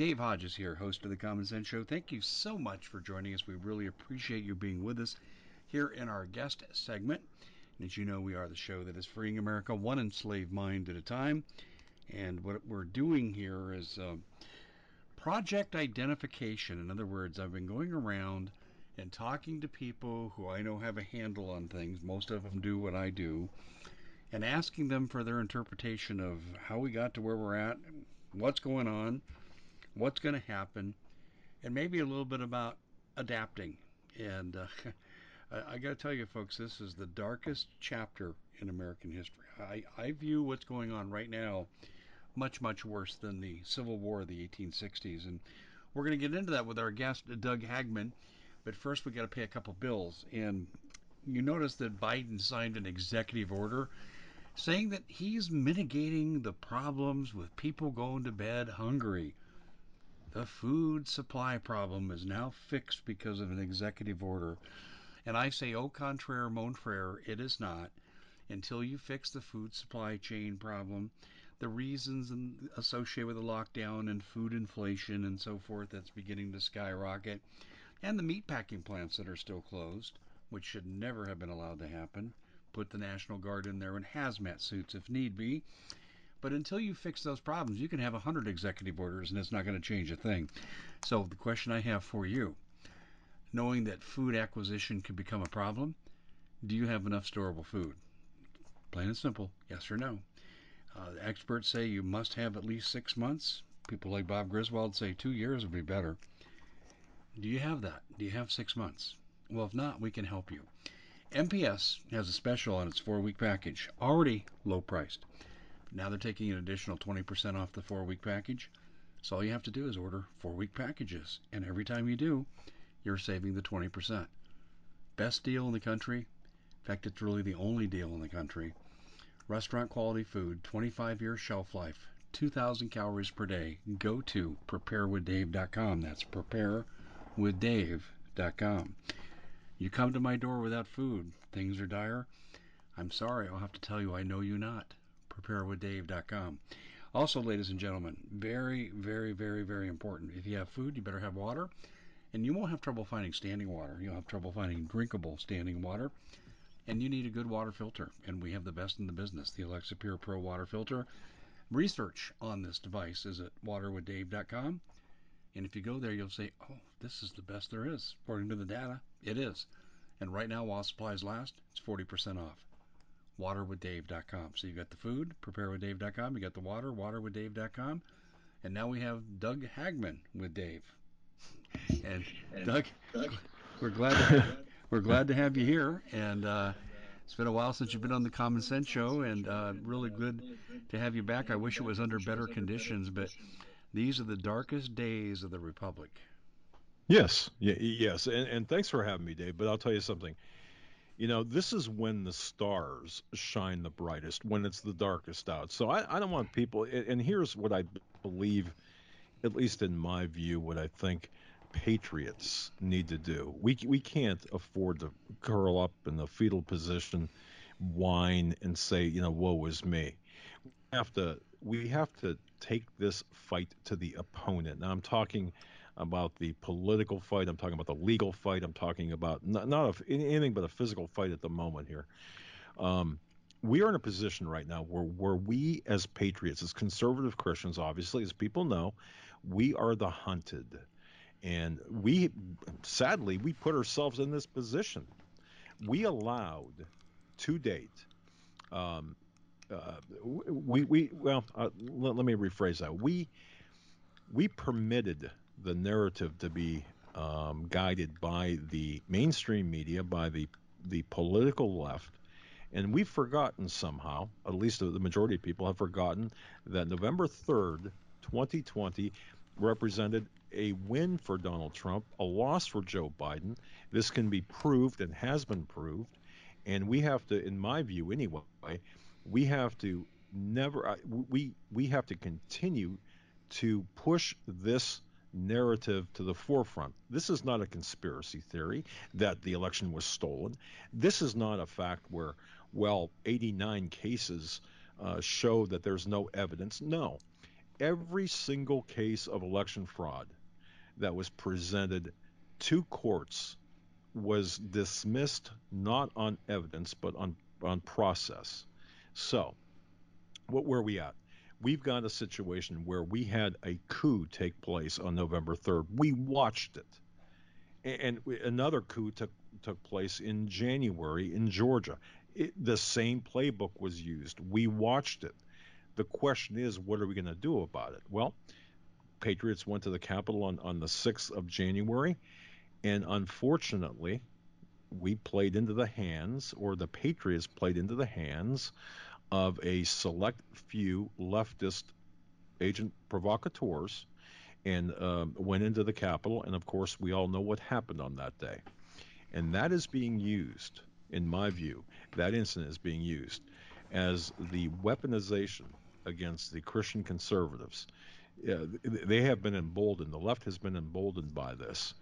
Dave Hodges here, host of the Common Sense Show. Thank you so much for joining us. We really appreciate you being with us here in our guest segment. And as you know, we are the show that is freeing America one enslaved mind at a time. And what we're doing here is uh, project identification. In other words, I've been going around and talking to people who I know have a handle on things. Most of them do what I do. And asking them for their interpretation of how we got to where we're at, what's going on, what's going to happen, and maybe a little bit about adapting. And uh, I, I got to tell you, folks, this is the darkest chapter in American history. I, I view what's going on right now much, much worse than the Civil War of the 1860s. And we're going to get into that with our guest, Doug Hagmann. But first, we got to pay a couple bills. And you notice that Biden signed an executive order saying that he's mitigating the problems with people going to bed hungry. The food supply problem is now fixed because of an executive order. And I say, au contraire, mon frere, it is not. Until you fix the food supply chain problem, the reasons associated with the lockdown and food inflation and so forth that's beginning to skyrocket, and the meatpacking plants that are still closed, which should never have been allowed to happen. Put the National Guard in there in hazmat suits if need be. But until you fix those problems, you can have 100 executive orders and it's not going to change a thing. So, the question I have for you knowing that food acquisition could become a problem, do you have enough storable food? Plain and simple, yes or no. Uh, experts say you must have at least six months. People like Bob Griswold say two years would be better. Do you have that? Do you have six months? Well, if not, we can help you. MPS has a special on its four week package, already low priced. Now they're taking an additional 20% off the four week package. So all you have to do is order four week packages. And every time you do, you're saving the 20%. Best deal in the country. In fact, it's really the only deal in the country. Restaurant quality food, 25 year shelf life, 2,000 calories per day. Go to preparewithdave.com. That's preparewithdave.com. You come to my door without food, things are dire. I'm sorry, I'll have to tell you I know you not preparewithdave.com. Also, ladies and gentlemen, very, very, very, very important. If you have food, you better have water. And you won't have trouble finding standing water. You'll have trouble finding drinkable standing water. And you need a good water filter. And we have the best in the business, the Alexapure Pro water filter. Research on this device is at waterwithdave.com. And if you go there, you'll say, oh, this is the best there is. According to the data, it is. And right now, while supplies last, it's 40% off waterwithdave.com. So you got the food, preparewithdave.com. You got the water, waterwithdave.com. And now we have Doug Hagmann with Dave. And, and Doug, Doug, we're glad to have, we're glad to have you here. And uh, it's been a while since you've been on the Common Sense Show, and uh, really good to have you back. I wish it was under better conditions, but these are the darkest days of the Republic. Yes, yeah, yes, and, and thanks for having me, Dave. But I'll tell you something. You know, this is when the stars shine the brightest, when it's the darkest out. So I, I don't want people, and here's what I believe, at least in my view, what I think patriots need to do. We, we can't afford to curl up in the fetal position, whine, and say, you know, woe is me. We have to, we have to take this fight to the opponent. Now I'm talking about the political fight. I'm talking about the legal fight. I'm talking about not, not a, anything but a physical fight at the moment here. Um, we are in a position right now where, where we, as patriots, as conservative Christians, obviously, as people know, we are the hunted. And we, sadly, we put ourselves in this position. We allowed to date, um, uh, we, we, well, uh, let, let me rephrase that. We, we permitted the narrative to be um, guided by the mainstream media, by the the political left, and we've forgotten somehow, at least the majority of people have forgotten that November third, 2020, represented a win for Donald Trump, a loss for Joe Biden. This can be proved and has been proved. And we have to, in my view anyway, we have to never, we, we have to continue to push this narrative to the forefront. This is not a conspiracy theory that the election was stolen. This is not a fact where, well, 89 cases uh, show that there's no evidence. No. Every single case of election fraud that was presented to courts was dismissed not on evidence but on, on process. So, what were we at? We've got a situation where we had a coup take place on November 3rd. We watched it. And another coup took, took place in January in Georgia. It, the same playbook was used. We watched it. The question is, what are we going to do about it? Well, Patriots went to the Capitol on, on the 6th of January, and unfortunately, we played into the hands, or the Patriots played into the hands of a select few leftist agent provocateurs and um, went into the Capitol. And of course, we all know what happened on that day. And that is being used, in my view, that incident is being used as the weaponization against the Christian conservatives. They have been emboldened. The left has been emboldened by this,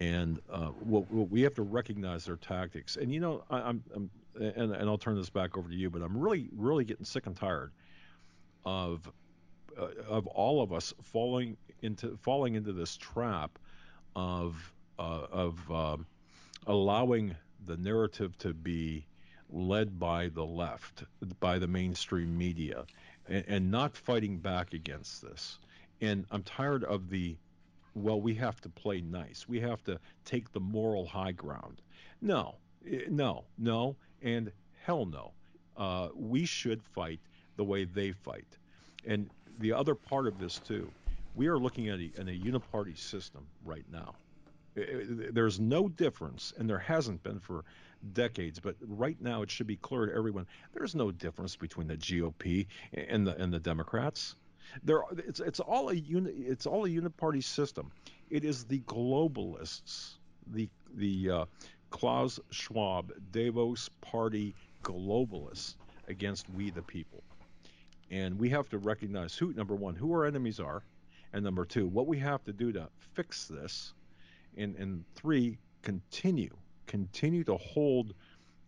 and uh, what, what we have to recognize their tactics. And you know, I, am and, and I'll turn this back over to you, but I'm really, really getting sick and tired of uh, of all of us falling into falling into this trap of uh, of um, allowing the narrative to be led by the left, by the mainstream media, and, and not fighting back against this. And I'm tired of the, well, we have to play nice. We have to take the moral high ground. No, eh, no, no, and hell no. Uh, we should fight the way they fight. And the other part of this, too, we are looking at a, in a uniparty system right now. There's no difference, and there hasn't been for decades, but right now it should be clear to everyone there's no difference between the GOP and the and the Democrats. There, it's it's all a uni, it's all a uniparty system. It is the globalists, the the uh, Klaus Schwab Davos Party globalists against we the people, and we have to recognize who number one who our enemies are, and number two what we have to do to fix this, and and three continue continue to hold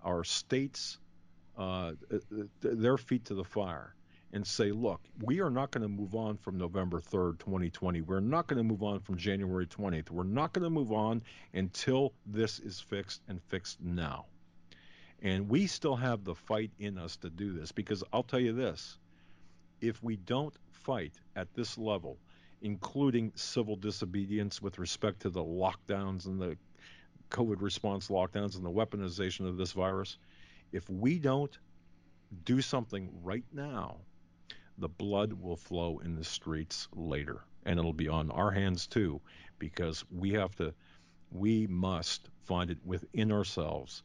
our states uh, their feet to the fire and say, look, we are not going to move on from November 3rd, 2020. We're not going to move on from January 20th. We're not going to move on until this is fixed and fixed now. And we still have the fight in us to do this because I'll tell you this if we don't fight at this level, including civil disobedience with respect to the lockdowns and the COVID response lockdowns and the weaponization of this virus, if we don't do something right now the blood will flow in the streets later. And it'll be on our hands too, because we have to, we must find it within ourselves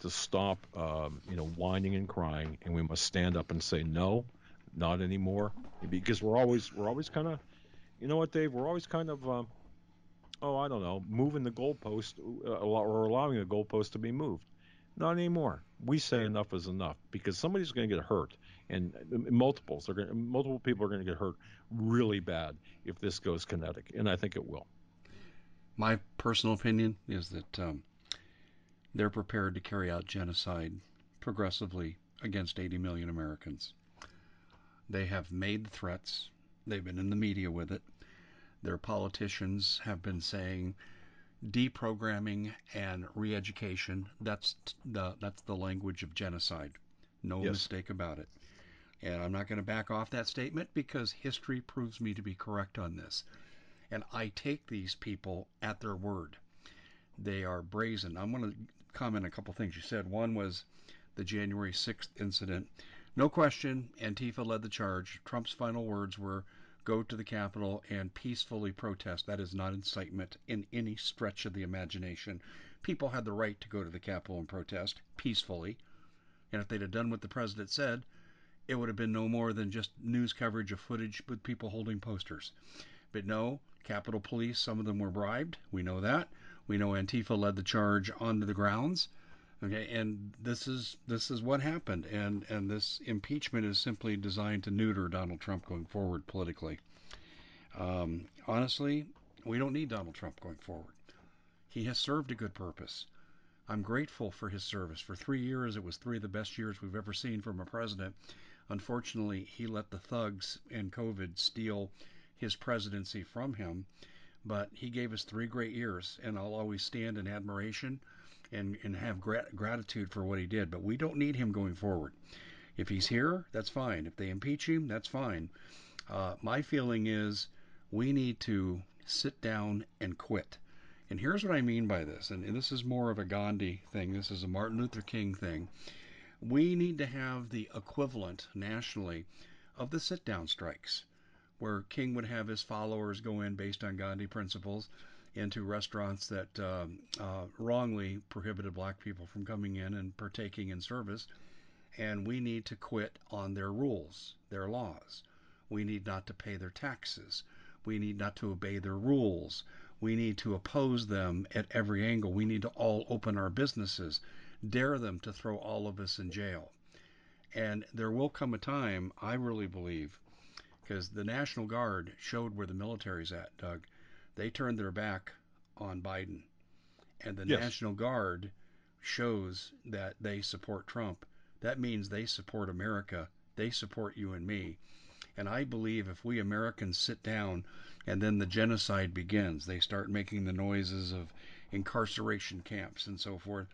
to stop, um, you know, whining and crying, and we must stand up and say no, not anymore, because we're always we're always kind of, you know what, Dave, we're always kind of, um, oh, I don't know, moving the goalpost uh, or allowing the goalpost to be moved. Not anymore. We say enough is enough because somebody's going to get hurt, and multiples are going, multiple people are going to get hurt really bad if this goes kinetic, and I think it will. My personal opinion is that um, they're prepared to carry out genocide progressively against 80 million Americans. They have made threats. They've been in the media with it. Their politicians have been saying deprogramming and re-education. That's the that's the language of genocide. No yes. mistake about it. And I'm not going to back off that statement because history proves me to be correct on this. And I take these people at their word. They are brazen. I'm going to comment a couple things you said. One was the January 6th incident. No question, Antifa led the charge. Trump's final words were go to the Capitol and peacefully protest. That is not incitement in any stretch of the imagination. People had the right to go to the Capitol and protest peacefully. And if they'd have done what the president said, it would have been no more than just news coverage of footage with people holding posters. But no, Capitol Police, some of them were bribed. We know that. We know Antifa led the charge onto the grounds. Okay, and this is this is what happened, and and this impeachment is simply designed to neuter Donald Trump going forward politically. Um, honestly, we don't need Donald Trump going forward. He has served a good purpose. I'm grateful for his service. For three years, it was three of the best years we've ever seen from a president. Unfortunately, he let the thugs and COVID steal his presidency from him. But he gave us three great years, and I'll always stand in admiration and, and have grat- gratitude for what he did. But we don't need him going forward. If he's here, that's fine. If they impeach him, that's fine. Uh, my feeling is we need to sit down and quit. And here's what I mean by this, and this is more of a Gandhi thing, this is a Martin Luther King thing. We need to have the equivalent nationally of the sit down strikes where King would have his followers go in based on Gandhi principles into restaurants that uh, uh, wrongly prohibited black people from coming in and partaking in service. And we need to quit on their rules, their laws. We need not to pay their taxes. We need not to obey their rules. We need to oppose them at every angle. We need to all open our businesses, dare them to throw all of us in jail. And there will come a time, I really believe, because the National Guard showed where the military's at, Doug. They turned their back on Biden. And the yes. National Guard shows that they support Trump. That means they support America. They support you and me. And I believe if we Americans sit down and then the genocide begins, they start making the noises of incarceration camps and so forth.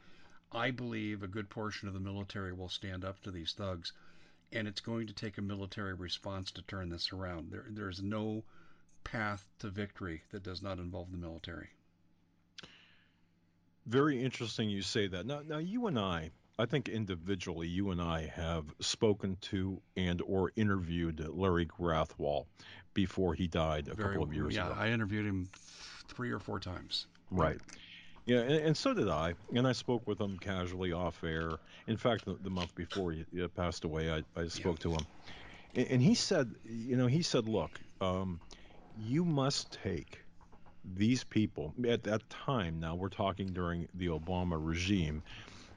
I believe a good portion of the military will stand up to these thugs and it's going to take a military response to turn this around. There, there's no path to victory that does not involve the military. Very interesting you say that. Now, now you and I, I think individually, you and I have spoken to and or interviewed Larry Grathwohl before he died a Very, couple of years yeah, ago. Yeah, I interviewed him three or four times. Right. Yeah, and, and, so did I. And I spoke with him casually off air. In fact, the, the month before he, he, passed away, I, I spoke yeah. to him. And, and, he said, you know, he said, look, um, you must take these people at that time. Now we're talking during the Obama regime.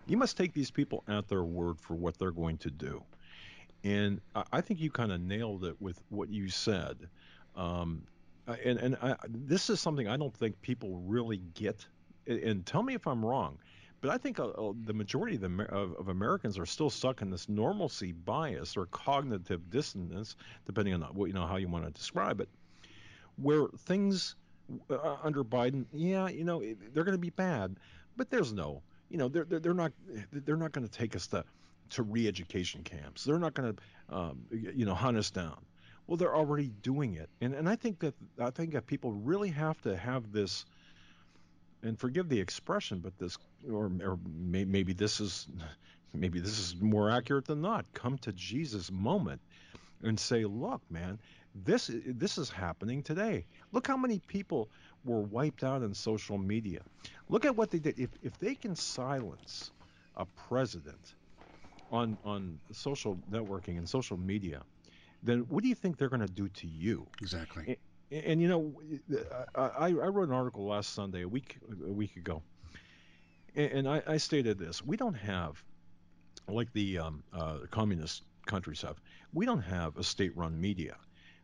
You must take these people at their word for what they're going to do. And I, think you kind of nailed it with what you said. Um, and and I, this is something I don't think people really get and tell me if I'm wrong, but I think uh, uh, the majority of, the, of, of, Americans are still stuck in this normalcy bias or cognitive dissonance, depending on what you know how you want to describe it, where things uh, uh under Biden, yeah, you know, they're going to be bad, but there's no, you know, they're they're, they're not they're not going to take us to to re-education camps. They're not going to, um, you know, hunt us down. Well, they're already doing it, and and I think that I think that people really have to have this and forgive the expression, but this, or, or may, maybe this is, maybe this is more accurate than not. Come to Jesus moment and say, look, man, this this is happening today. Look how many people were wiped out on social media. Look at what they did. If if they can silence a president on on social networking and social media, then what do you think they're going to do to you? Exactly. And you know, I, I wrote an article last Sunday, a week a week ago, and I, I stated this: we don't have, like the um, uh, communist countries have, we don't have a state-run media.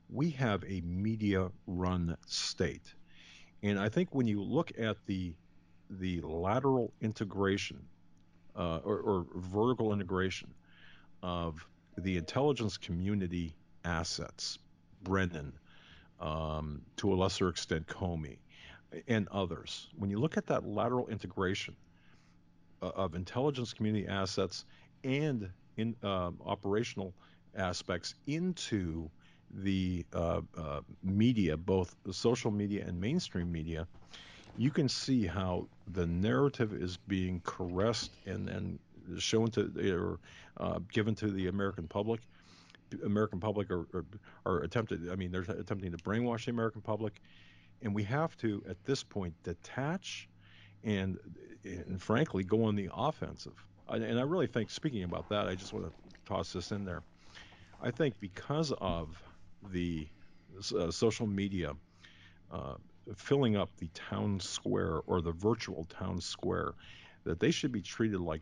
We have a media-run state, and I think when you look at the the lateral integration uh, or, or vertical integration of the intelligence community assets, Brennan, um, to a lesser extent Comey, and others. When you look at that lateral integration uh, of intelligence community assets and in uh, operational aspects into the uh, uh, media, both the social media and mainstream media, you can see how the narrative is being caressed and, and shown to or uh, given to the American public American public are, are, are attempted. I mean, they're attempting to brainwash the American public, and we have to, at this point, detach and, and frankly, go on the offensive. And I really think, speaking about that, I just want to toss this in there. I think because of the uh, social media uh, filling up the town square or the virtual town square, that they should be treated like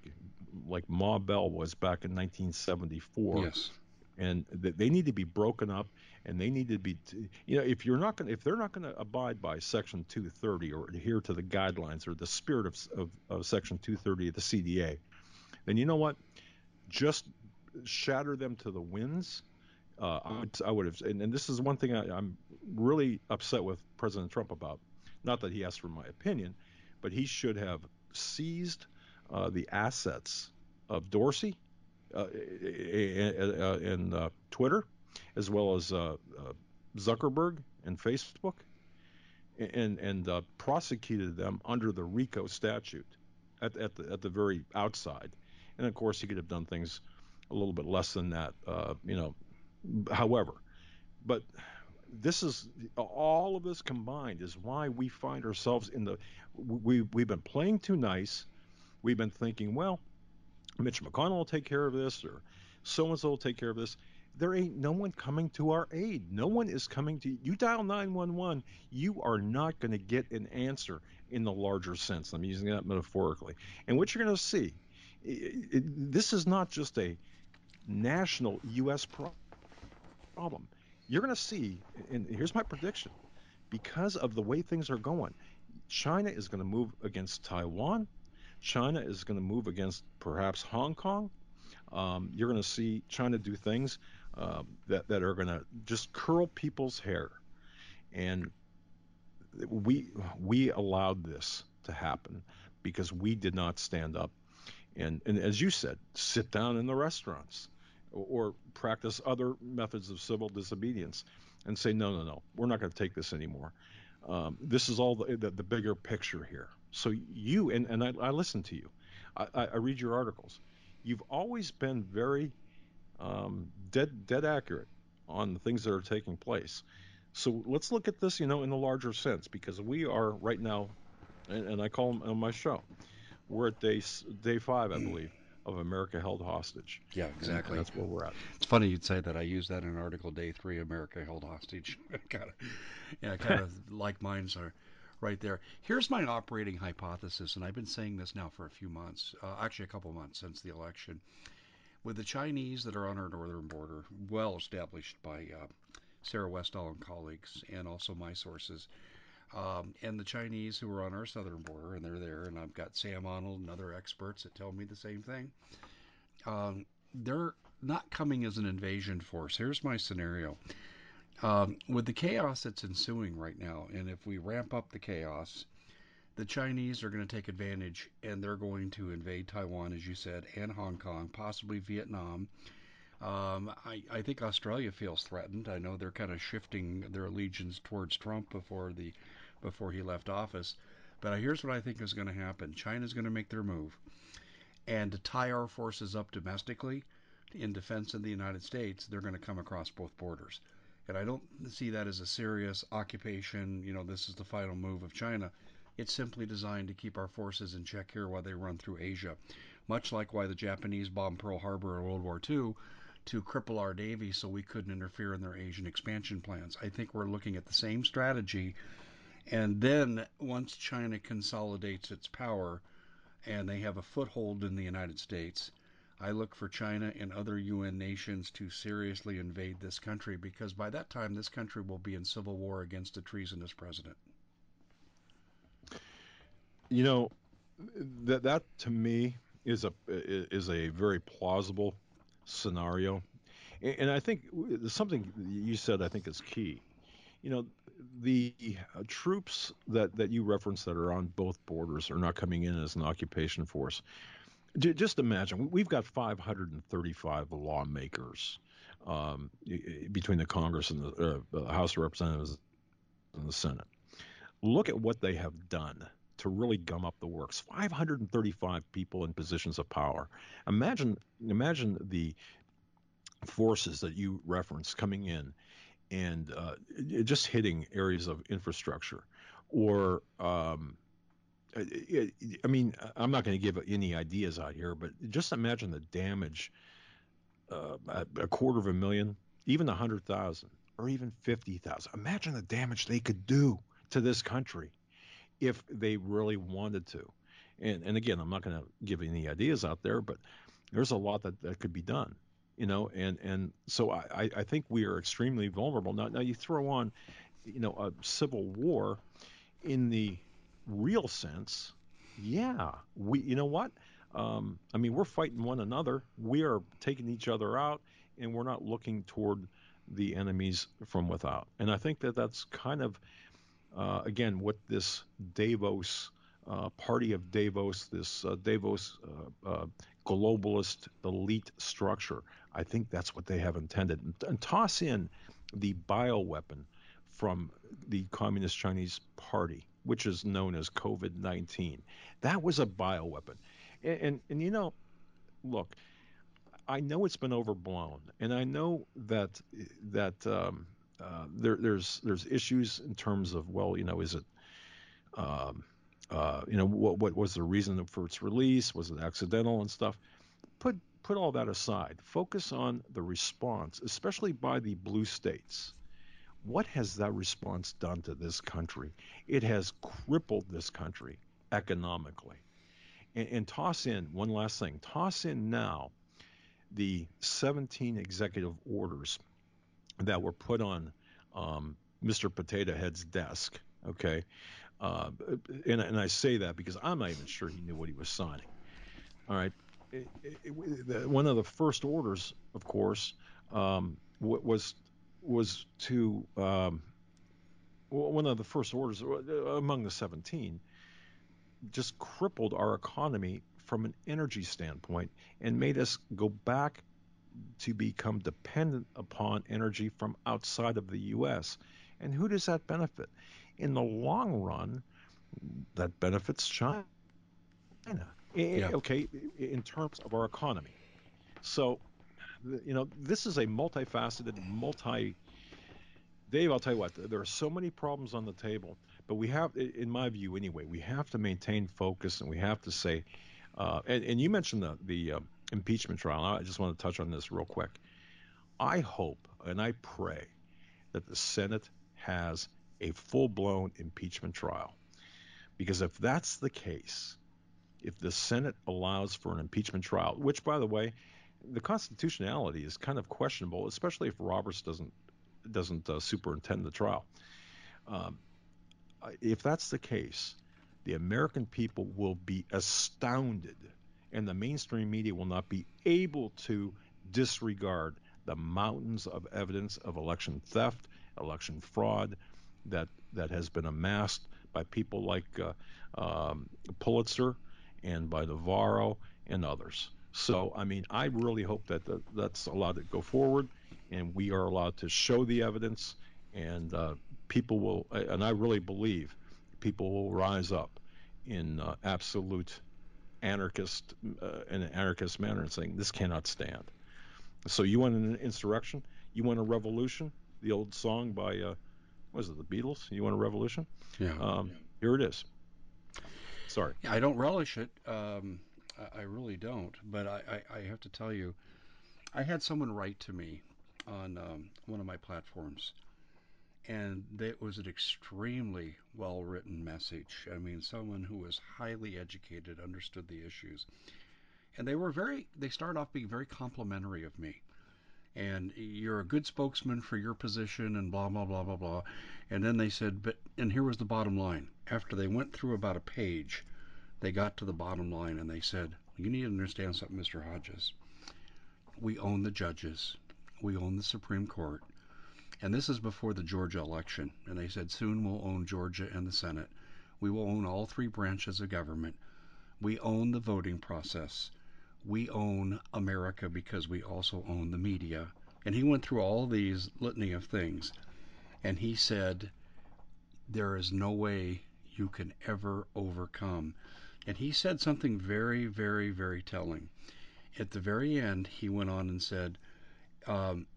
like Ma Bell was back in 1974. Yes. And they need to be broken up, and they need to be, you know, if you're not going, if they're not going to abide by Section 230 or adhere to the guidelines or the spirit of, of, of Section 230 of the CDA, then you know what? Just shatter them to the winds. Uh, I, would, I would have, and, and this is one thing I, I'm really upset with President Trump about. Not that he asked for my opinion, but he should have seized uh, the assets of Dorsey uh, and uh, Twitter, as well as uh, uh, Zuckerberg and Facebook, and and uh, prosecuted them under the RICO statute at, at the at the very outside. And of course, he could have done things a little bit less than that, you know. However, but this is all of this combined is why we find ourselves in the we we've been playing too nice. We've been thinking, well, Mitch McConnell will take care of this, or so and so will take care of this. There ain't no one coming to our aid. No one is coming to you. Dial 911, you are not going to get an answer in the larger sense. I'm using that metaphorically. And what you're going to see, it, it, this is not just a national U.S. problem you're going to see, and here's my prediction because of the way things are going, China is going to move against Taiwan. China is going to move against perhaps Hong Kong. Um, you're going to see China do things uh, that, that are going to just curl people's hair. And we, we allowed this to happen because we did not stand up and, and as you said, sit down in the restaurants or practice other methods of civil disobedience and say, no, no, no, we're not going to take this anymore. Um, this is all the, the, the, bigger picture here. So you, and, and I, I listen to you, I, I, read your articles. You've always been very um, dead, dead accurate on the things that are taking place. So let's look at this, you know, in the larger sense, because we are right now, and, and I call them on my show, we're at day day five, I believe of America held hostage. Yeah, exactly. That's where we're at. It's funny you'd say that. I use that in Article Day Three, America held hostage. kind of, yeah, kind of like mine's are right there. Here's my operating hypothesis, and I've been saying this now for a few months, uh, actually a couple months since the election. With the Chinese that are on our northern border, well established by uh, Sarah Westall and colleagues, and also my sources, um, and the Chinese who are on our southern border, and they're there, and I've got Sam Arnold and other experts that tell me the same thing. Um, they're not coming as an invasion force. Here's my scenario. Um, with the chaos that's ensuing right now, and if we ramp up the chaos, the Chinese are going to take advantage and they're going to invade Taiwan, as you said, and Hong Kong, possibly Vietnam. Um, I, I, think Australia feels threatened. I know they're kind of shifting their allegiance towards Trump before the before he left office. But here's what I think is going to happen China's going to make their move. And to tie our forces up domestically in defense of the United States, they're going to come across both borders. And I don't see that as a serious occupation. You know, this is the final move of China. It's simply designed to keep our forces in check here while they run through Asia. Much like why the Japanese bombed Pearl Harbor in World War II to cripple our Navy so we couldn't interfere in their Asian expansion plans. I think we're looking at the same strategy and then once China consolidates its power and they have a foothold in the United States, I look for China and other UN nations to seriously invade this country because by that time this country will be in civil war against a treasonous president. You know, that that to me is a is a very plausible scenario, and I think something you said I think is key. You know, the uh, troops that, that you reference that are on both borders are not coming in as an occupation force. Just imagine we've got 535 lawmakers um, between the Congress and the, uh, House of Representatives and the Senate. Look at what they have done to really gum up the works. 535 people in positions of power. Imagine, imagine the forces that you reference coming in and uh, just hitting areas of infrastructure or um, I mean, I'm not going to give any ideas out here, but just imagine the damage uh, a quarter of a million, even a hundred thousand, or even fifty thousand. Imagine the damage they could do to this country if they really wanted to. And, and again, I'm not going to give any ideas out there, but there's a lot that, that could be done, you know, and, and so I, I think we are extremely vulnerable. Now, now you throw on, you know, a civil war in the real sense. Yeah, we, you know what? Um, I mean, we're fighting one another. We are taking each other out, and we're not looking toward the enemies from without. And I think that that's kind of, uh, again, what this Davos uh, party of Davos, this uh, Davos uh, uh, globalist elite structure, I think that's what they have intended. And, and toss in the bioweapon from the Communist Chinese Party, which is known as COVID 19. That was a bioweapon. And, and, and you know, look, I know it's been overblown, and I know that that um, uh, there, there's there's issues in terms of well, you know, is it um, uh, you know what what was the reason for its release? Was it accidental and stuff? Put put all that aside. Focus on the response, especially by the blue states. What has that response done to this country? It has crippled this country economically. And, and toss in one last thing. Toss in now the 17 executive orders that were put on um, Mr. Potato Head's desk. Okay. Uh, and, and, I say that because I'm not even sure he knew what he was signing. All right. It, it, one of the first orders, of course, um, was was to um, one of the first orders uh, among the 17 just crippled our economy from an energy standpoint and made us go back to become dependent upon energy from outside of the U.S. And who does that benefit? In the long run, that benefits China. Yeah. Okay, in terms of our economy. So, you know, this is a multifaceted, multi. Dave, I'll tell you what. There are so many problems on the table, but we have, in my view, anyway, we have to maintain focus and we have to say, uh, and, and, you mentioned the, the uh, impeachment trial. I just want to touch on this real quick. I hope and I pray that the Senate has a full blown impeachment trial. Because if that's the case, if the Senate allows for an impeachment trial, which, by the way, the constitutionality is kind of questionable, especially if Roberts doesn't doesn't uh, superintend the trial. Um, if that's the case, the American people will be astounded, and the mainstream media will not be able to disregard the mountains of evidence of election theft, election fraud that that has been amassed by people like uh, um, Pulitzer and by Navarro and others. So, I mean, I really hope that the, that's allowed to go forward, and we are allowed to show the evidence, and uh, people will, and I really believe people will rise up in uh, absolute anarchist uh, in an anarchist manner and saying this cannot stand. So you want an insurrection? You want a revolution? The old song by uh, was it the Beatles? You want a revolution? Yeah. Um, here it is. Sorry. I don't relish it. Um, I, I, really don't. But I, I, I, have to tell you, I had someone write to me on um, one of my platforms and it was an extremely well written message. I mean, someone who was highly educated, understood the issues. And they were very, they started off being very complimentary of me. And you're a good spokesman for your position, and blah, blah, blah, blah, blah. And then they said, but, and here was the bottom line. After they went through about a page, they got to the bottom line and they said, You need to understand something, Mr. Hodges. We own the judges, we own the Supreme Court and this is before the Georgia election. And they said, soon we'll own Georgia and the Senate. We will own all three branches of government. We own the voting process. We own America because we also own the media. And he went through all these litany of things. And he said, there is no way you can ever overcome. And he said something very, very, very telling. At the very end, he went on and said, um,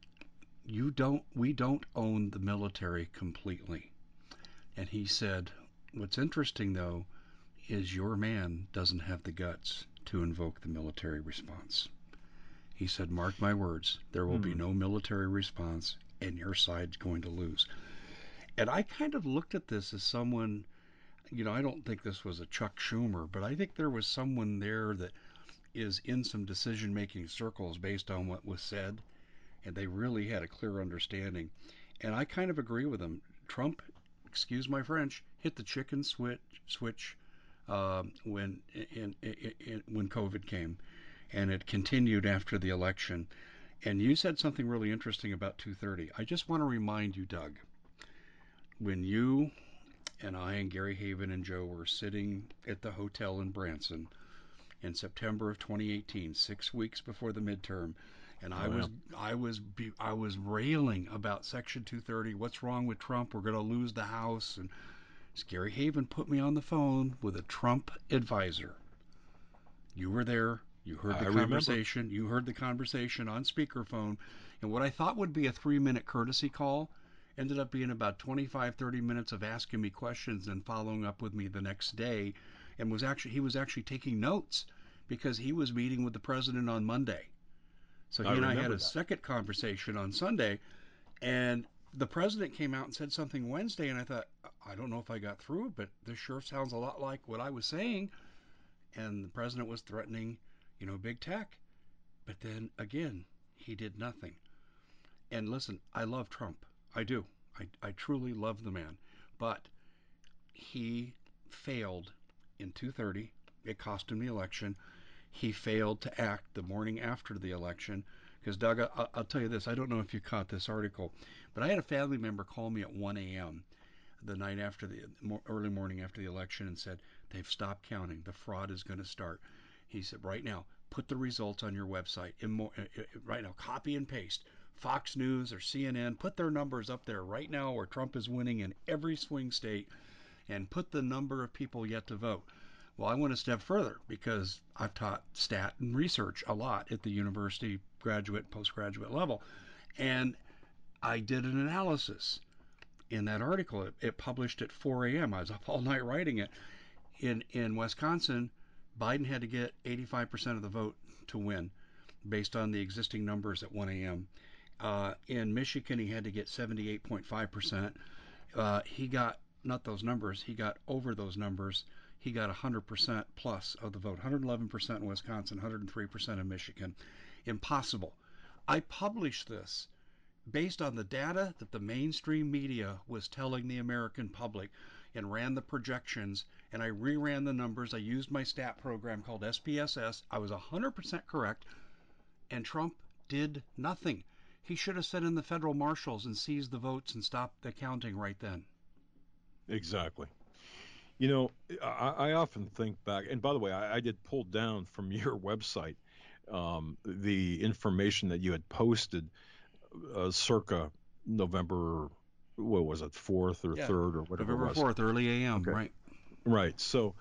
you don't we don't own the military completely and he said what's interesting though is your man doesn't have the guts to invoke the military response he said mark my words there will be hmm. no military response and your side's going to lose And I kind of looked at this as someone, you know, I don't think this was a Chuck Schumer, but I think there was someone there that is in some decision making circles based on what was said. And they really had a clear understanding. And I kind of agree with them. Trump, excuse my French, hit the chicken switch switch uh, when in, in, in, when COVID came, and it continued after the election. And you said something really interesting about 2:30. I just want to remind you, Doug, when you and I and Gary Heavin and Joe were sitting at the hotel in Branson in September of 2018, six weeks before the midterm, and I oh, was yeah. I was I was railing about Section 230. What's wrong with Trump? We're going to lose the House. And Gary Heavin put me on the phone with a Trump advisor. You were there. You heard the I conversation. Remember. You heard the conversation on speakerphone. And what I thought would be a three minute courtesy call ended up being about 25, 30 minutes of asking me questions and following up with me the next day. And was actually he was actually taking notes because he was meeting with the president on Monday. So he I and I had a that. second conversation on Sunday, and the president came out and said something Wednesday, and I thought, I don't know if I got through, but this sure sounds a lot like what I was saying. And the president was threatening, you know, big tech. But then again, he did nothing. And listen, I love Trump. I do. I, I truly love the man. But he failed in 230. It cost him the election. He failed to act the morning after the election. Because, Doug, I, I'll tell you this I don't know if you caught this article, but I had a family member call me at 1 a.m. the night after the early morning after the election and said, They've stopped counting. The fraud is going to start. He said, Right now, put the results on your website. More, uh, uh, right now, copy and paste. Fox News or CNN, put their numbers up there right now where Trump is winning in every swing state and put the number of people yet to vote. Well, I went a step further because I've taught stat and research a lot at the university graduate, postgraduate level. And I did an analysis in that article. It, it published at 4 a.m. I was up all night writing it. In, in Wisconsin, Biden had to get 85% of the vote to win based on the existing numbers at 1 a.m. Uh, in Michigan, he had to get 78.5%. Uh, he got not those numbers, he got over those numbers he got 100% plus of the vote 111% in Wisconsin, 103% in Michigan. Impossible. I published this based on the data that the mainstream media was telling the American public and ran the projections and I reran the numbers. I used my stat program called SPSS. I was 100% correct and Trump did nothing. He should have sent in the federal marshals and seized the votes and stopped the counting right then. Exactly. You know, I, I, often think back, and by the way, I, I did pull down from your website um, the information that you had posted uh, circa November, what was it, 4th or yeah. 3rd or whatever November 4th, early AM, okay. right. Right. So,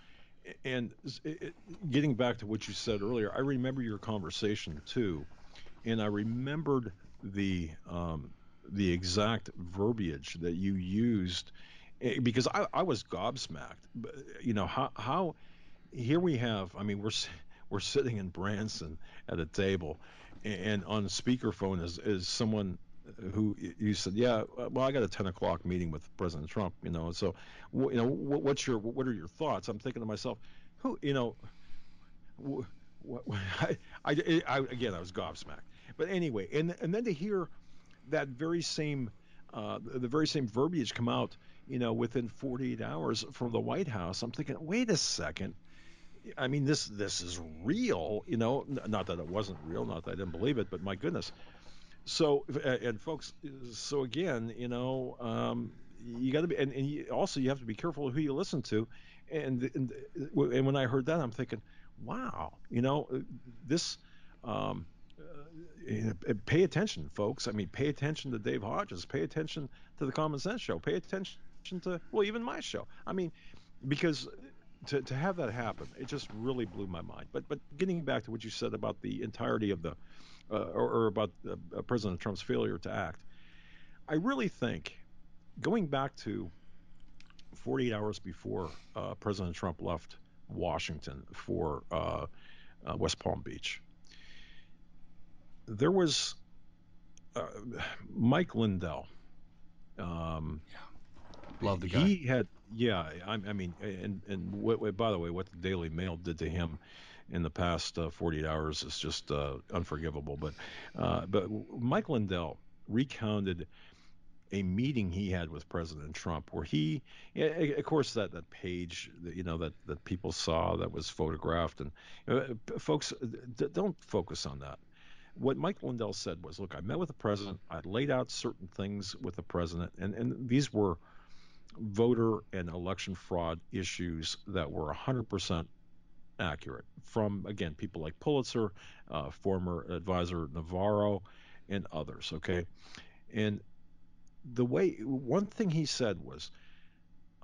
and it, getting back to what you said earlier, I remember your conversation too, and I remembered the um, the exact verbiage that you used Eh, because I, I was gobsmacked. You know how how here we have. I mean, we're we're sitting in Branson at a table, and on speakerphone is is someone who you said, yeah, well, I got a 10 o'clock meeting with President Trump, you know, so, you know, what's your, what are your thoughts? I'm thinking to myself, who, you know, what, I, I, I, again, I was gobsmacked, but anyway, and, and then to hear that very same, uh, the very same verbiage come out you know, within 48 hours from the White House. I'm thinking, wait a second. I mean, this this is real, you know. Not that it wasn't real, not that I didn't believe it, but my goodness. So, and folks, so again, you know, um, you got to be, and, and you, also you have to be careful who you listen to. And, and and when I heard that, I'm thinking, wow, you know, this. Um, uh, pay attention, folks. I mean, pay attention to Dave Hodges. Pay attention to the Common Sense Show. Pay attention to well even my show. I mean, because to, to have that happen, it just really blew my mind. But but getting back to what you said about the entirety of the uh, or, or, about uh, President Trump's failure to act, I really think going back to 48 hours before uh, President Trump left Washington for uh, uh, West Palm Beach, there was uh, Mike Lindell. Um, yeah Love the guy. He had, yeah. I, I mean, and and by the way, what the Daily Mail did to him in the past uh, 48 hours is just uh, unforgivable. But uh, but Mike Lindell recounted a meeting he had with President Trump, where he, of course, that that page, you know, that that people saw that was photographed, and uh, folks, don't focus on that. What Mike Lindell said was, look, I met with the president, I laid out certain things with the president, and and these were voter and election fraud issues that were 100% accurate from again people like Pulitzer, uh, former advisor Navarro, and others. Okay, and the way one thing he said was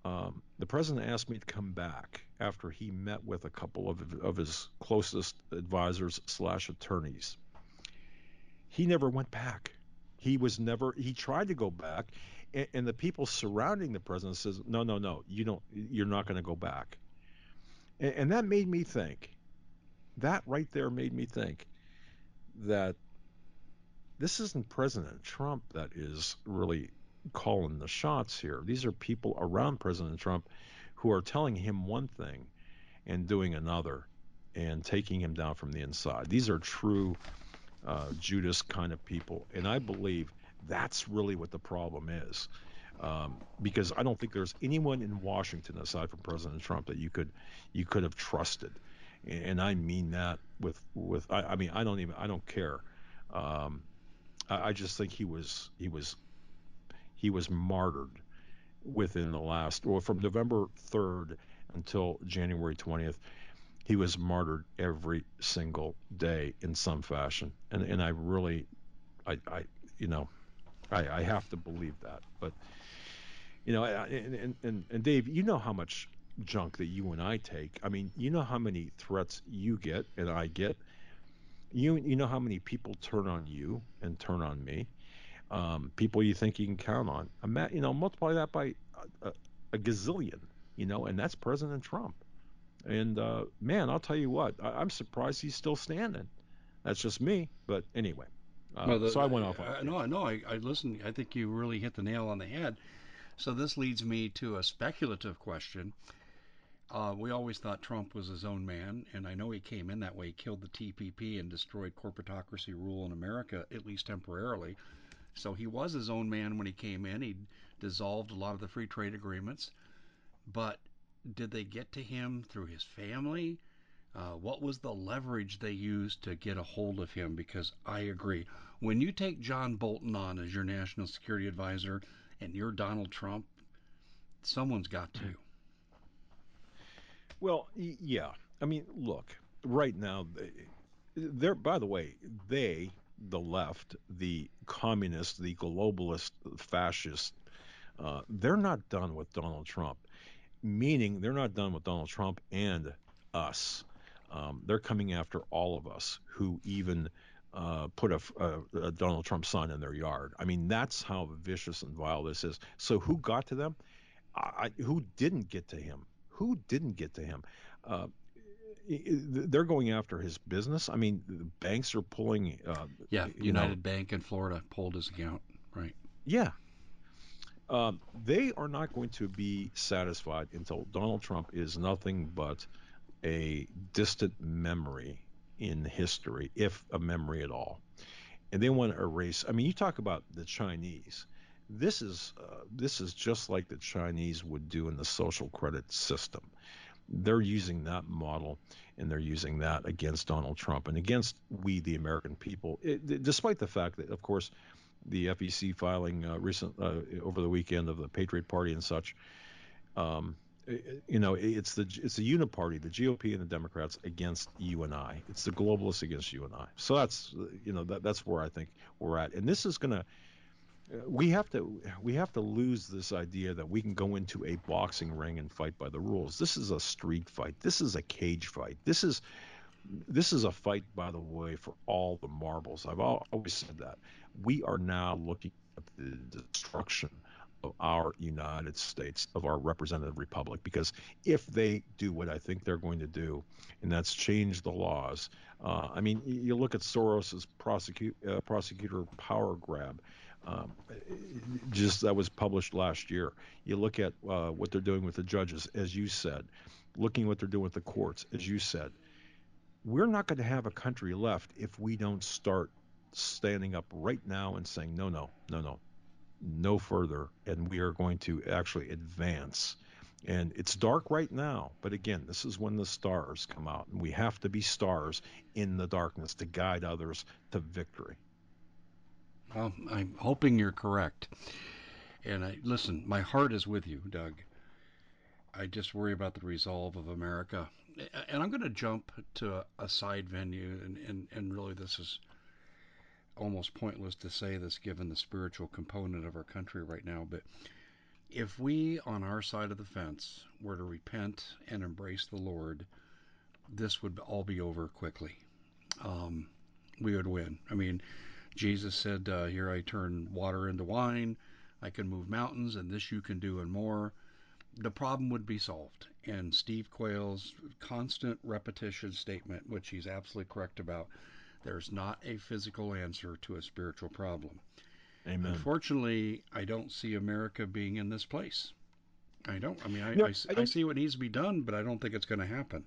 um, the president asked me to come back after he met with a couple of, of his closest advisors slash attorneys. He never went back. He was never. He tried to go back, and, and the people surrounding the president says, "No, no, no. You don't. You're not going to go back." And, and that made me think. That right there made me think that this isn't President Trump that is really calling the shots here. These are people around President Trump who are telling him one thing and doing another and taking him down from the inside. These are true uh, Judas kind of people. And I believe that's really what the problem is. Um, because I don't think there's anyone in Washington aside from President Trump that you could you could have trusted, and I mean that with with I, I mean I don't even I don't care. Um, I, I just think he was he was he was martyred within the last well from November 3rd until January 20th he was martyred every single day in some fashion and and I really I I you know I, I have to believe that but you know and, and and Dave you know how much junk that you and I take I mean you know how many threats you get and I get you you know how many people turn on you and turn on me, um, people you think you can count on. You know, multiply that by a, a gazillion. You know, and that's President Trump. And uh, man, I'll tell you what, I, am surprised he's still standing. That's just me, but anyway. Uh, well, the, so I went off. Uh, no, no, I, I listened. I think you really hit the nail on the head. So this leads me to a speculative question. Uh, we always thought Trump was his own man, and I know he came in that way. Killed the TPP and destroyed corporatocracy rule in America, at least temporarily. So he was his own man when he came in. He dissolved a lot of the free trade agreements. But did they get to him through his family? Uh, what was the leverage they used to get a hold of him? Because I agree. When you take John Bolton on as your national security advisor and you're Donald Trump, someone's got to. Well, yeah. I mean, look, right now, they're, by the way, they, the left, the communists, the globalist, fascists, uh, they're not done with Donald Trump. Meaning, they're not done with Donald Trump and us. Um, they're coming after all of us who even uh, put a, a, a, Donald Trump sign in their yard. I mean, that's how vicious and vile this is. So, who got to them? I, who didn't get to him? who didn't get to him? Uh, they're going after his business. I mean, the banks are pulling. Uh, yeah, United know, Bank in Florida pulled his account. Right. Yeah. Um, they are not going to be satisfied until Donald Trump is nothing but a distant memory in history, if a memory at all. And they want to erase. I mean, you talk about the Chinese. This is uh, this is just like the Chinese would do in the social credit system. They're using that model, and they're using that against Donald Trump and against we, the American people. It, despite the fact that, of course, the FEC filing uh, recent uh, over the weekend of the Patriot Party and such. Um, Eh, you know, it's the it's the uniparty, the GOP and the Democrats against you and I. It's the globalists against you and I. So that's you know that that's where I think we're at, and this is going to eh, we have to we have to lose this idea that we can go into a boxing ring and fight by the rules. This is a street fight. This is a cage fight. This is this is a fight, by the way, for all the marbles. I've always said that. We are now looking at the destruction of our United States, of our representative republic, because if they do what I think they're going to do, and that's change the laws. Uh, I mean, you look at Soros's prosecute, uh, prosecutor power grab Um, just that was published last year. You look at uh, what they're doing with the judges, as you said, looking what they're doing with the courts, as you said. We're not going to have a country left if we don't start standing up right now and saying, no, no, no, no, no further. And we are going to actually advance. And it's dark right now, but again, this is when the stars come out. And we have to be stars in the darkness to guide others to victory. Well, I'm hoping you're correct. And I listen, my heart is with you, Doug. I just worry about the resolve of America. And I'm going to jump to a side venue, and, and, and really this is almost pointless to say this given the spiritual component of our country right now, but if we on our side of the fence were to repent and embrace the Lord, this would all be over quickly. Um, we would win. I mean, Jesus said, uh, Here I turn water into wine, I can move mountains, and this you can do and more. The problem would be solved. And Steve Quayle's constant repetition statement, which he's absolutely correct about, there's not a physical answer to a spiritual problem. Amen. Unfortunately, I don't see America being in this place. I don't. I mean, I, no, I, I, I see what needs to be done, but I don't think it's going to happen.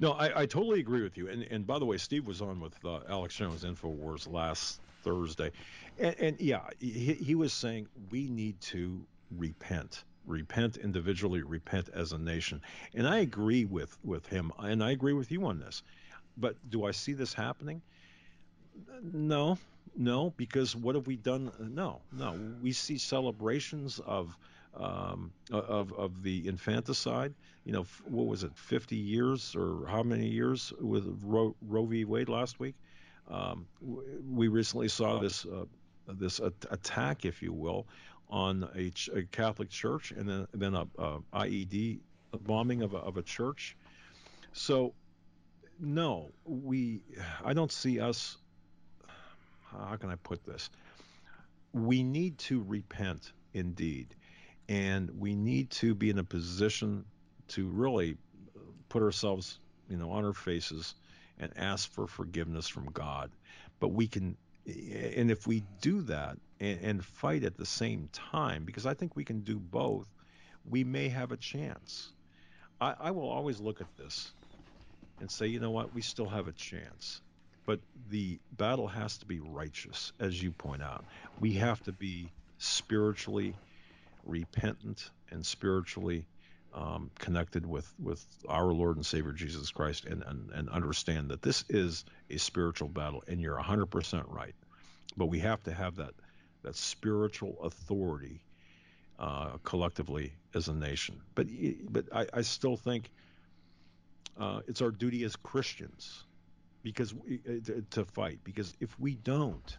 No, I, I totally agree with you. And and by the way, Steve was on with uh, Alex Jones Infowars last Thursday, and, and yeah, he, he was saying we need to repent repent individually, repent as a nation. And I agree with with him, and I agree with you on this. But do I see this happening? No, no, because what have we done? No, no. We see celebrations of um, of of the infanticide. You know, what was it, 50 years or how many years with Roe, Roe v. Wade last week? Um, we recently saw this uh, this attack, if you will, on a, ch- a, Catholic church, and then then a, a IED bombing of a, of a church. So no, we. I don't see us. How can I put this? We need to repent indeed, and we need to be in a position to really put ourselves, you know, on our faces and ask for forgiveness from God. But we can, and if we do that and, and fight at the same time, because I think we can do both, we may have a chance. I, I will always look at this and say, you know what, we still have a chance. But the battle has to be righteous, as you point out. We have to be spiritually repentant and spiritually um, connected with, with our Lord and Savior Jesus Christ and, and, and understand that this is a spiritual battle, and you're 100% right. But we have to have that, that spiritual authority uh, collectively as a nation. But, but I, I still think uh, it's our duty as Christians because we, uh, to fight. Because if we don't,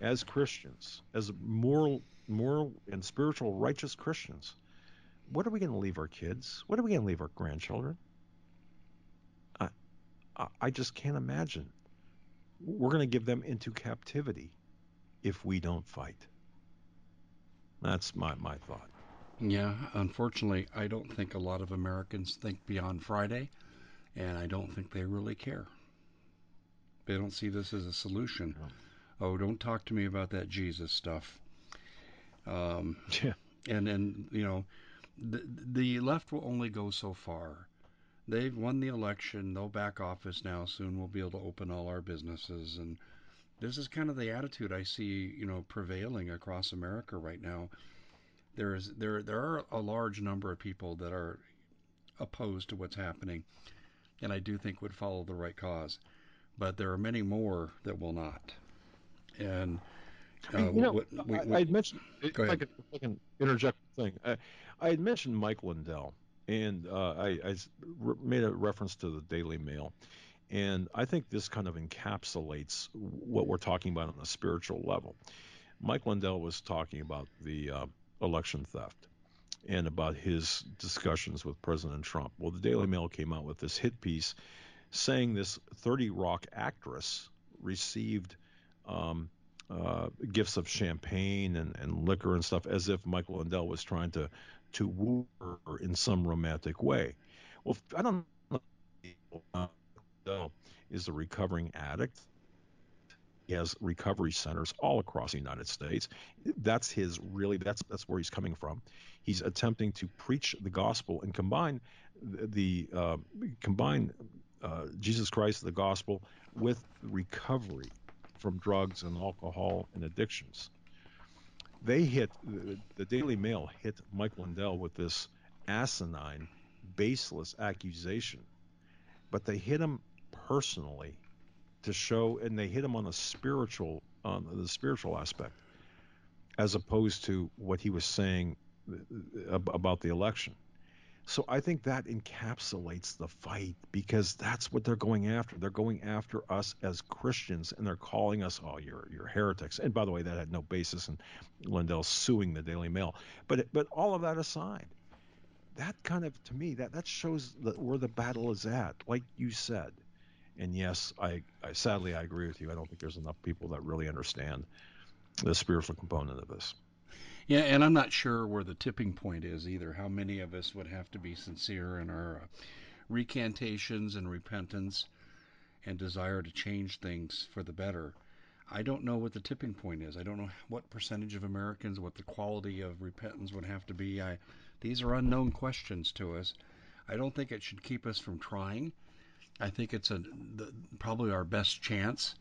as Christians, as moral, moral and spiritual righteous Christians, what are we going to leave our kids? What are we going to leave our grandchildren? I, I just can't imagine. We're going to give them into captivity if we don't fight. That's my, my thought. Yeah, unfortunately, I don't think a lot of Americans think beyond Friday and I don't think they really care. They don't see this as a solution. Oh, don't talk to me about that Jesus stuff. Um, yeah. And then, you know, the, the left will only go so far. They've won the election. They'll back office now. Soon we'll be able to open all our businesses. And this is kind of the attitude I see, you know, prevailing across America right now. There is there there are a large number of people that are opposed to what's happening and I do think would follow the right cause. But there are many more that will not. And uh, you know, what, we, I, had mentioned. If I, can, if I can interject thing. I, I had mentioned Mike Lindell, and uh, I, I re- made a reference to the Daily Mail, and I think this kind of encapsulates what we're talking about on a spiritual level. Mike Lindell was talking about the uh, election theft, and about his discussions with President Trump. Well, the Daily Mail came out with this hit piece saying this 30 Rock actress received um, uh, gifts of champagne and, and liquor and stuff as if Michael Lindell was trying to to woo her in some romantic way. Well, I don't know. Is a recovering addict. Has recovery centers all across the United States. That's his really that's that's where he's coming from. He's attempting to preach the gospel and combine the, uh, combine uh, Jesus Christ, the gospel, with recovery from drugs and alcohol and addictions. They hit the Daily Mail hit Mike Lindell with this asinine, baseless accusation, but they hit him personally to show, and they hit him on the spiritual on the spiritual aspect, as opposed to what he was saying uh, about the election. So I think that encapsulates the fight because that's what they're going after. They're going after us as Christians, and they're calling us, "Oh, you're you're heretics." And by the way, that had no basis in Lindell suing the Daily Mail. But but all of that aside, that kind of to me that that shows that where the battle is at. Like you said, and yes, I, I sadly I agree with you. I don't think there's enough people that really understand the spiritual component of this. Yeah, and I'm not sure where the tipping point is either. How many of us would have to be sincere in our uh, recantations and repentance and desire to change things for the better? I don't know what the tipping point is. I don't know what percentage of Americans, what the quality of repentance would have to be. I, these are unknown questions to us. I don't think it should keep us from trying. I think it's a the, probably our best chance,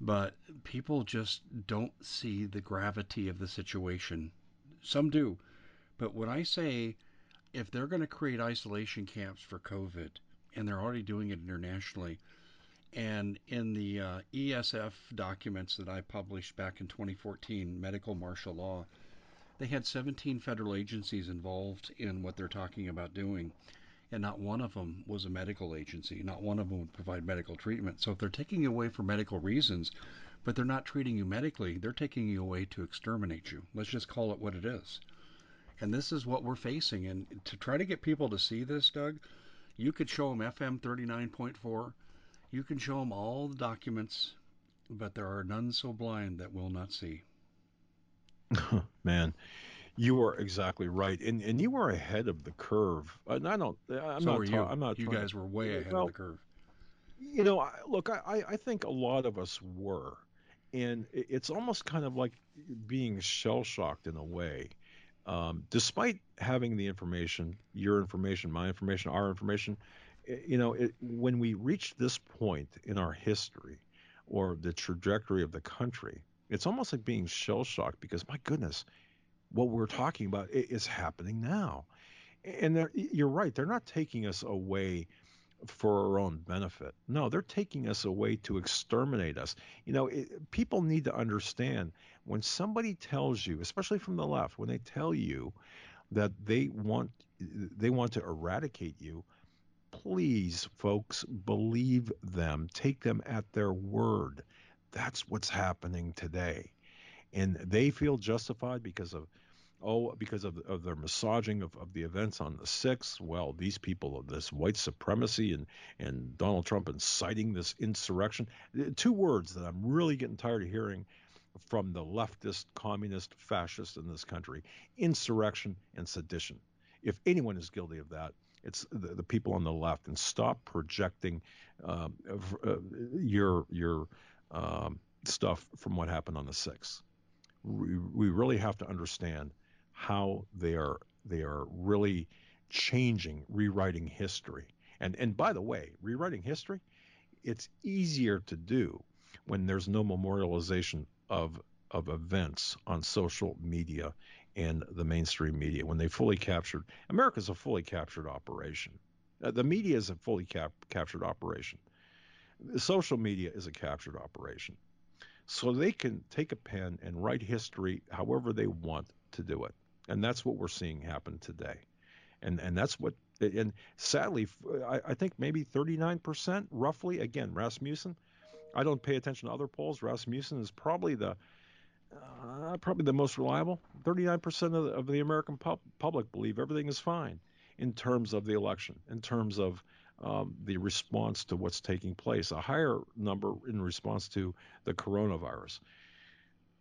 but people just don't see the gravity of the situation. Some do, but when I say if they're going to create isolation camps for COVID, and they're already doing it internationally, and in the uh, ESF documents that I published back in 2014, medical martial law, they had 17 federal agencies involved in what they're talking about doing and not one of them was a medical agency. Not one of them would provide medical treatment. So if they're taking you away for medical reasons, but they're not treating you medically, they're taking you away to exterminate you. Let's just call it what it is. And this is what we're facing. And to try to get people to see this, Doug, you could show them FM 39.4. You can show them all the documents, but there are none so blind that will not see. Man, you are exactly right, and and you were ahead of the curve. And I don't. I'm so not. Ta- I'm not. You guys were way ahead well, of the curve. You know, I, look, I I think a lot of us were, and it's almost kind of like being shell shocked in a way. Um, despite having the information, your information, my information, our information, you know, it, when we reach this point in our history or the trajectory of the country, it's almost like being shell shocked because my goodness, what we're talking about is happening now. And you're right, they're not taking us away for our own benefit. No, they're taking us away to exterminate us. You know, it, people need to understand when somebody tells you, especially from the left, when they tell you that they want they want to eradicate you, please folks believe them. Take them at their word. That's what's happening today. And they feel justified because of oh, because of, of their massaging of, of the events on the 6th, well, these people, of this white supremacy and, and Donald Trump inciting this insurrection. Uh, two words that I'm really getting tired of hearing from the leftist, communist, fascist in this country insurrection and sedition. If anyone is guilty of that, it's the, the people on the left. And stop projecting uh, your, your um, stuff from what happened on the 6th. We, we really have to understand how they are they are really changing, rewriting history. And and by the way, rewriting history, it's easier to do when there's no memorialization of of events on social media and the mainstream media when they fully captured America's a fully captured operation. Uh, the media is a fully cap, captured operation. Social media is a captured operation. So they can take a pen and write history however they want to do it. And that's what we're seeing happen today. And, and that's what, and sadly, I, I think maybe 39% roughly, again, Rasmussen, I don't pay attention to other polls. Rasmussen is probably the, uh, probably the most reliable. 39% of the, of the American pub- public believe everything is fine in terms of the election, in terms of um, the response to what's taking place, a higher number in response to the coronavirus.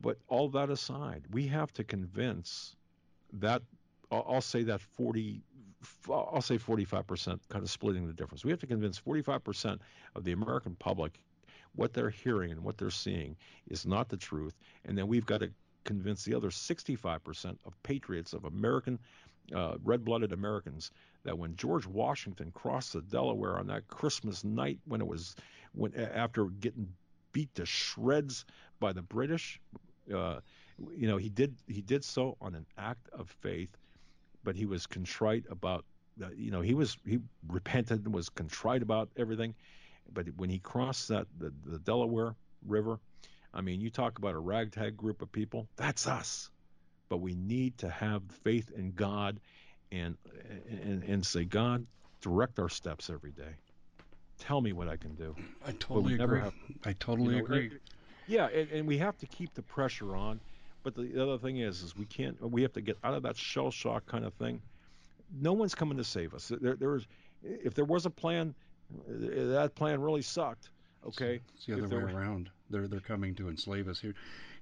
But all that aside, we have to convince that I'll say that 40 I'll say 45% kind of splitting the difference. We have to convince 45% of the American public what they're hearing and what they're seeing is not the truth, and then we've got to convince the other 65% of patriots of American, uh, red-blooded Americans that when George Washington crossed the Delaware on that Christmas night when it was when after getting beat to shreds by the British, uh, you know he did he did so on an act of faith, but he was contrite about uh, you know he was he repented and was contrite about everything, but when he crossed that the, the Delaware River, I mean you talk about a ragtag group of people, that's us, but we need to have faith in God, and and and say God direct our steps every day. Tell me what I can do. I totally agree. Have, I totally you know, agree. yeah, and, and we have to keep the pressure on but the other thing is, is we can't. We have to get out of that shell shock kind of thing. No one's coming to save us. There, there was, if there was a plan, that plan really sucked. Okay, it's, the other way was, around. They're they're coming to enslave us here.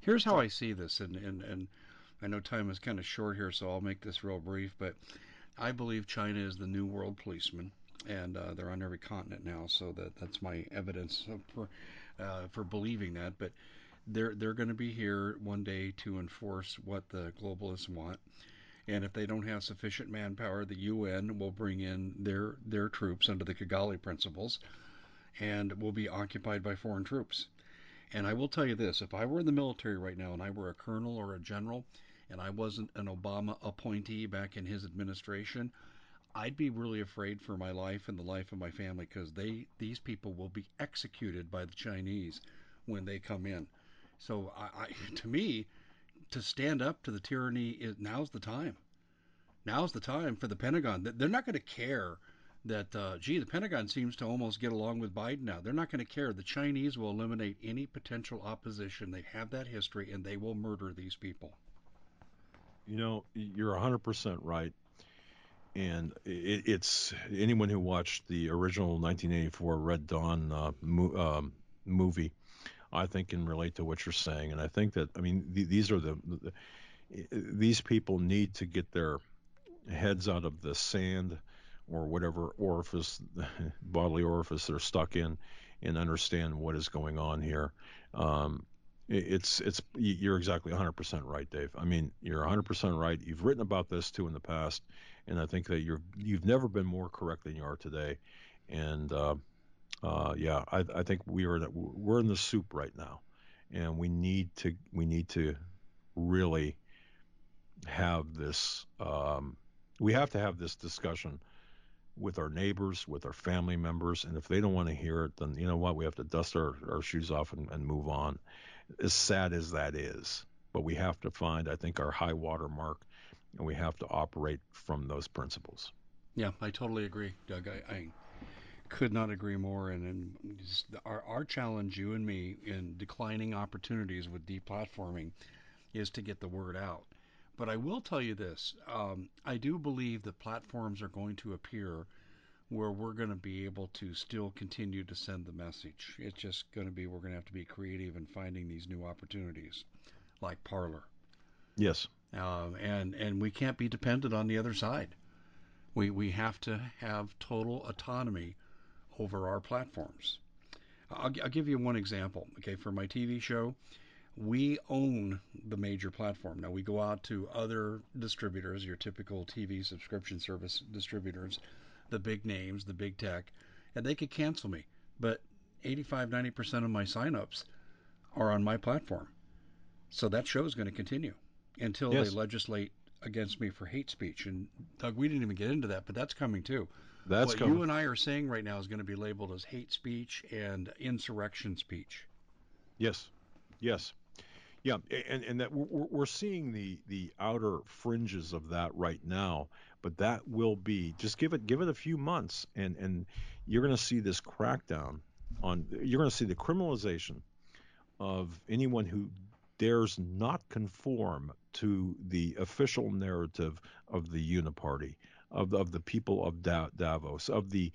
Here's how I see this, and and and I know time is kind of short here, so I'll make this real brief. But I believe China is the new world policeman, and uh, they're on every continent now. So that that's my evidence for uh, for believing that. But they're they're going to be here one day to enforce what the globalists want. And if they don't have sufficient manpower, the UN will bring in their their troops under the Kigali principles, and will be occupied by foreign troops. And I will tell you this: if I were in the military right now and I were a colonel or a general, and I wasn't an Obama appointee back in his administration, I'd be really afraid for my life and the life of my family because they these people will be executed by the Chinese when they come in. So I, I, to me, to stand up to the tyranny is now's the time. Now's the time for the Pentagon. They're not going to care that uh, gee, the Pentagon seems to almost get along with Biden now. They're not going to care. The Chinese will eliminate any potential opposition. They have that history, and they will murder these people. You know, you're 100% right. And it, it's anyone who watched the original 1984 Red Dawn uh, mo- um, movie I think can relate to what you're saying, and I think that I mean th- these are the, the, these people need to get their heads out of the sand or whatever orifice, bodily orifice they're stuck in, and understand what is going on here. Um, it's it's you're exactly 100% right, Dave. I mean, you're 100% right. You've written about this too in the past, and I think that you're you've never been more correct than you are today. And uh, uh, yeah, I, I think we are we're in the soup right now, and we need to we need to really have this. Um, we have to have this discussion with our neighbors, with our family members, and if they don't want to hear it, then you know what? We have to dust our, our shoes off and, and move on. As sad as that is, but we have to find, I think, our high water mark, and we have to operate from those principles. Yeah, I totally agree, Doug. I, I could not agree more. And, and our, our challenge, you and me, in declining opportunities with deplatforming is to get the word out. But I will tell you this um, I do believe that platforms are going to appear where we're going to be able to still continue to send the message. It's just going to be, we're going to have to be creative in finding these new opportunities, like Parler. Yes. Um, and, and we can't be dependent on the other side. We, we have to have total autonomy over our platforms. I'll, I'll give you one example. Okay, for my TV show, we own the major platform. Now we go out to other distributors, your typical TV subscription service distributors, the big names, the big tech, and they could cancel me. But 85, 90% of my signups are on my platform. So that show is going to continue until yes. they legislate against me for hate speech. And Doug, we didn't even get into that, but that's coming too. That's what coming. you and I are saying right now is going to be labeled as hate speech and insurrection speech. Yes, yes, yeah, and and that we're, we're seeing the the outer fringes of that right now, but that will be just give it give it a few months, and and you're going to see this crackdown on you're going to see the criminalization of anyone who dares not conform to the official narrative of the uniparty of the, of the people of da- Davos, of the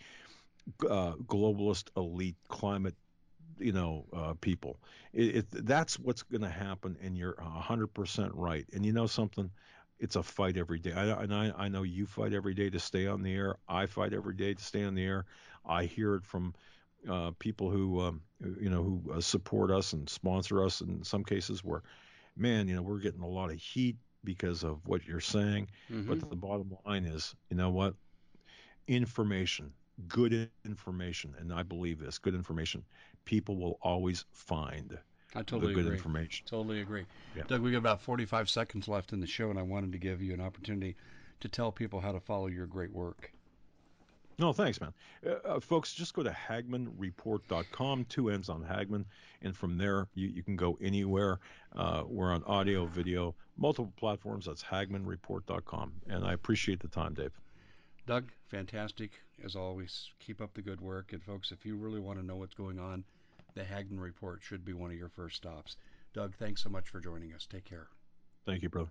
uh, globalist elite climate, you know, uh, people. It, it, that's what's going to happen, and you're 100% right. And you know something? It's a fight every day. I, and I, I know you fight every day to stay on the air. I fight every day to stay on the air. I hear it from uh, people who um, you know who uh, support us and sponsor us in some cases where, man, you know we're getting a lot of heat because of what you're saying. Mm-hmm. But the bottom line is, you know what? Information, good information, and I believe this, good information, people will always find. I totally good agree. information. Totally agree. Yeah. Doug, we got about 45 seconds left in the show, and I wanted to give you an opportunity to tell people how to follow your great work. No, thanks, man. Uh, uh, folks, just go to HagmannReport.com, two ends on Hagmann, and from there you, you can go anywhere. Uh, we're on audio, video, multiple platforms. That's HagmannReport.com. And I appreciate the time, Dave. Doug, fantastic as always. Keep up the good work. And folks, if you really want to know what's going on, the Hagmann Report should be one of your first stops. Doug, thanks so much for joining us. Take care. Thank you, brother.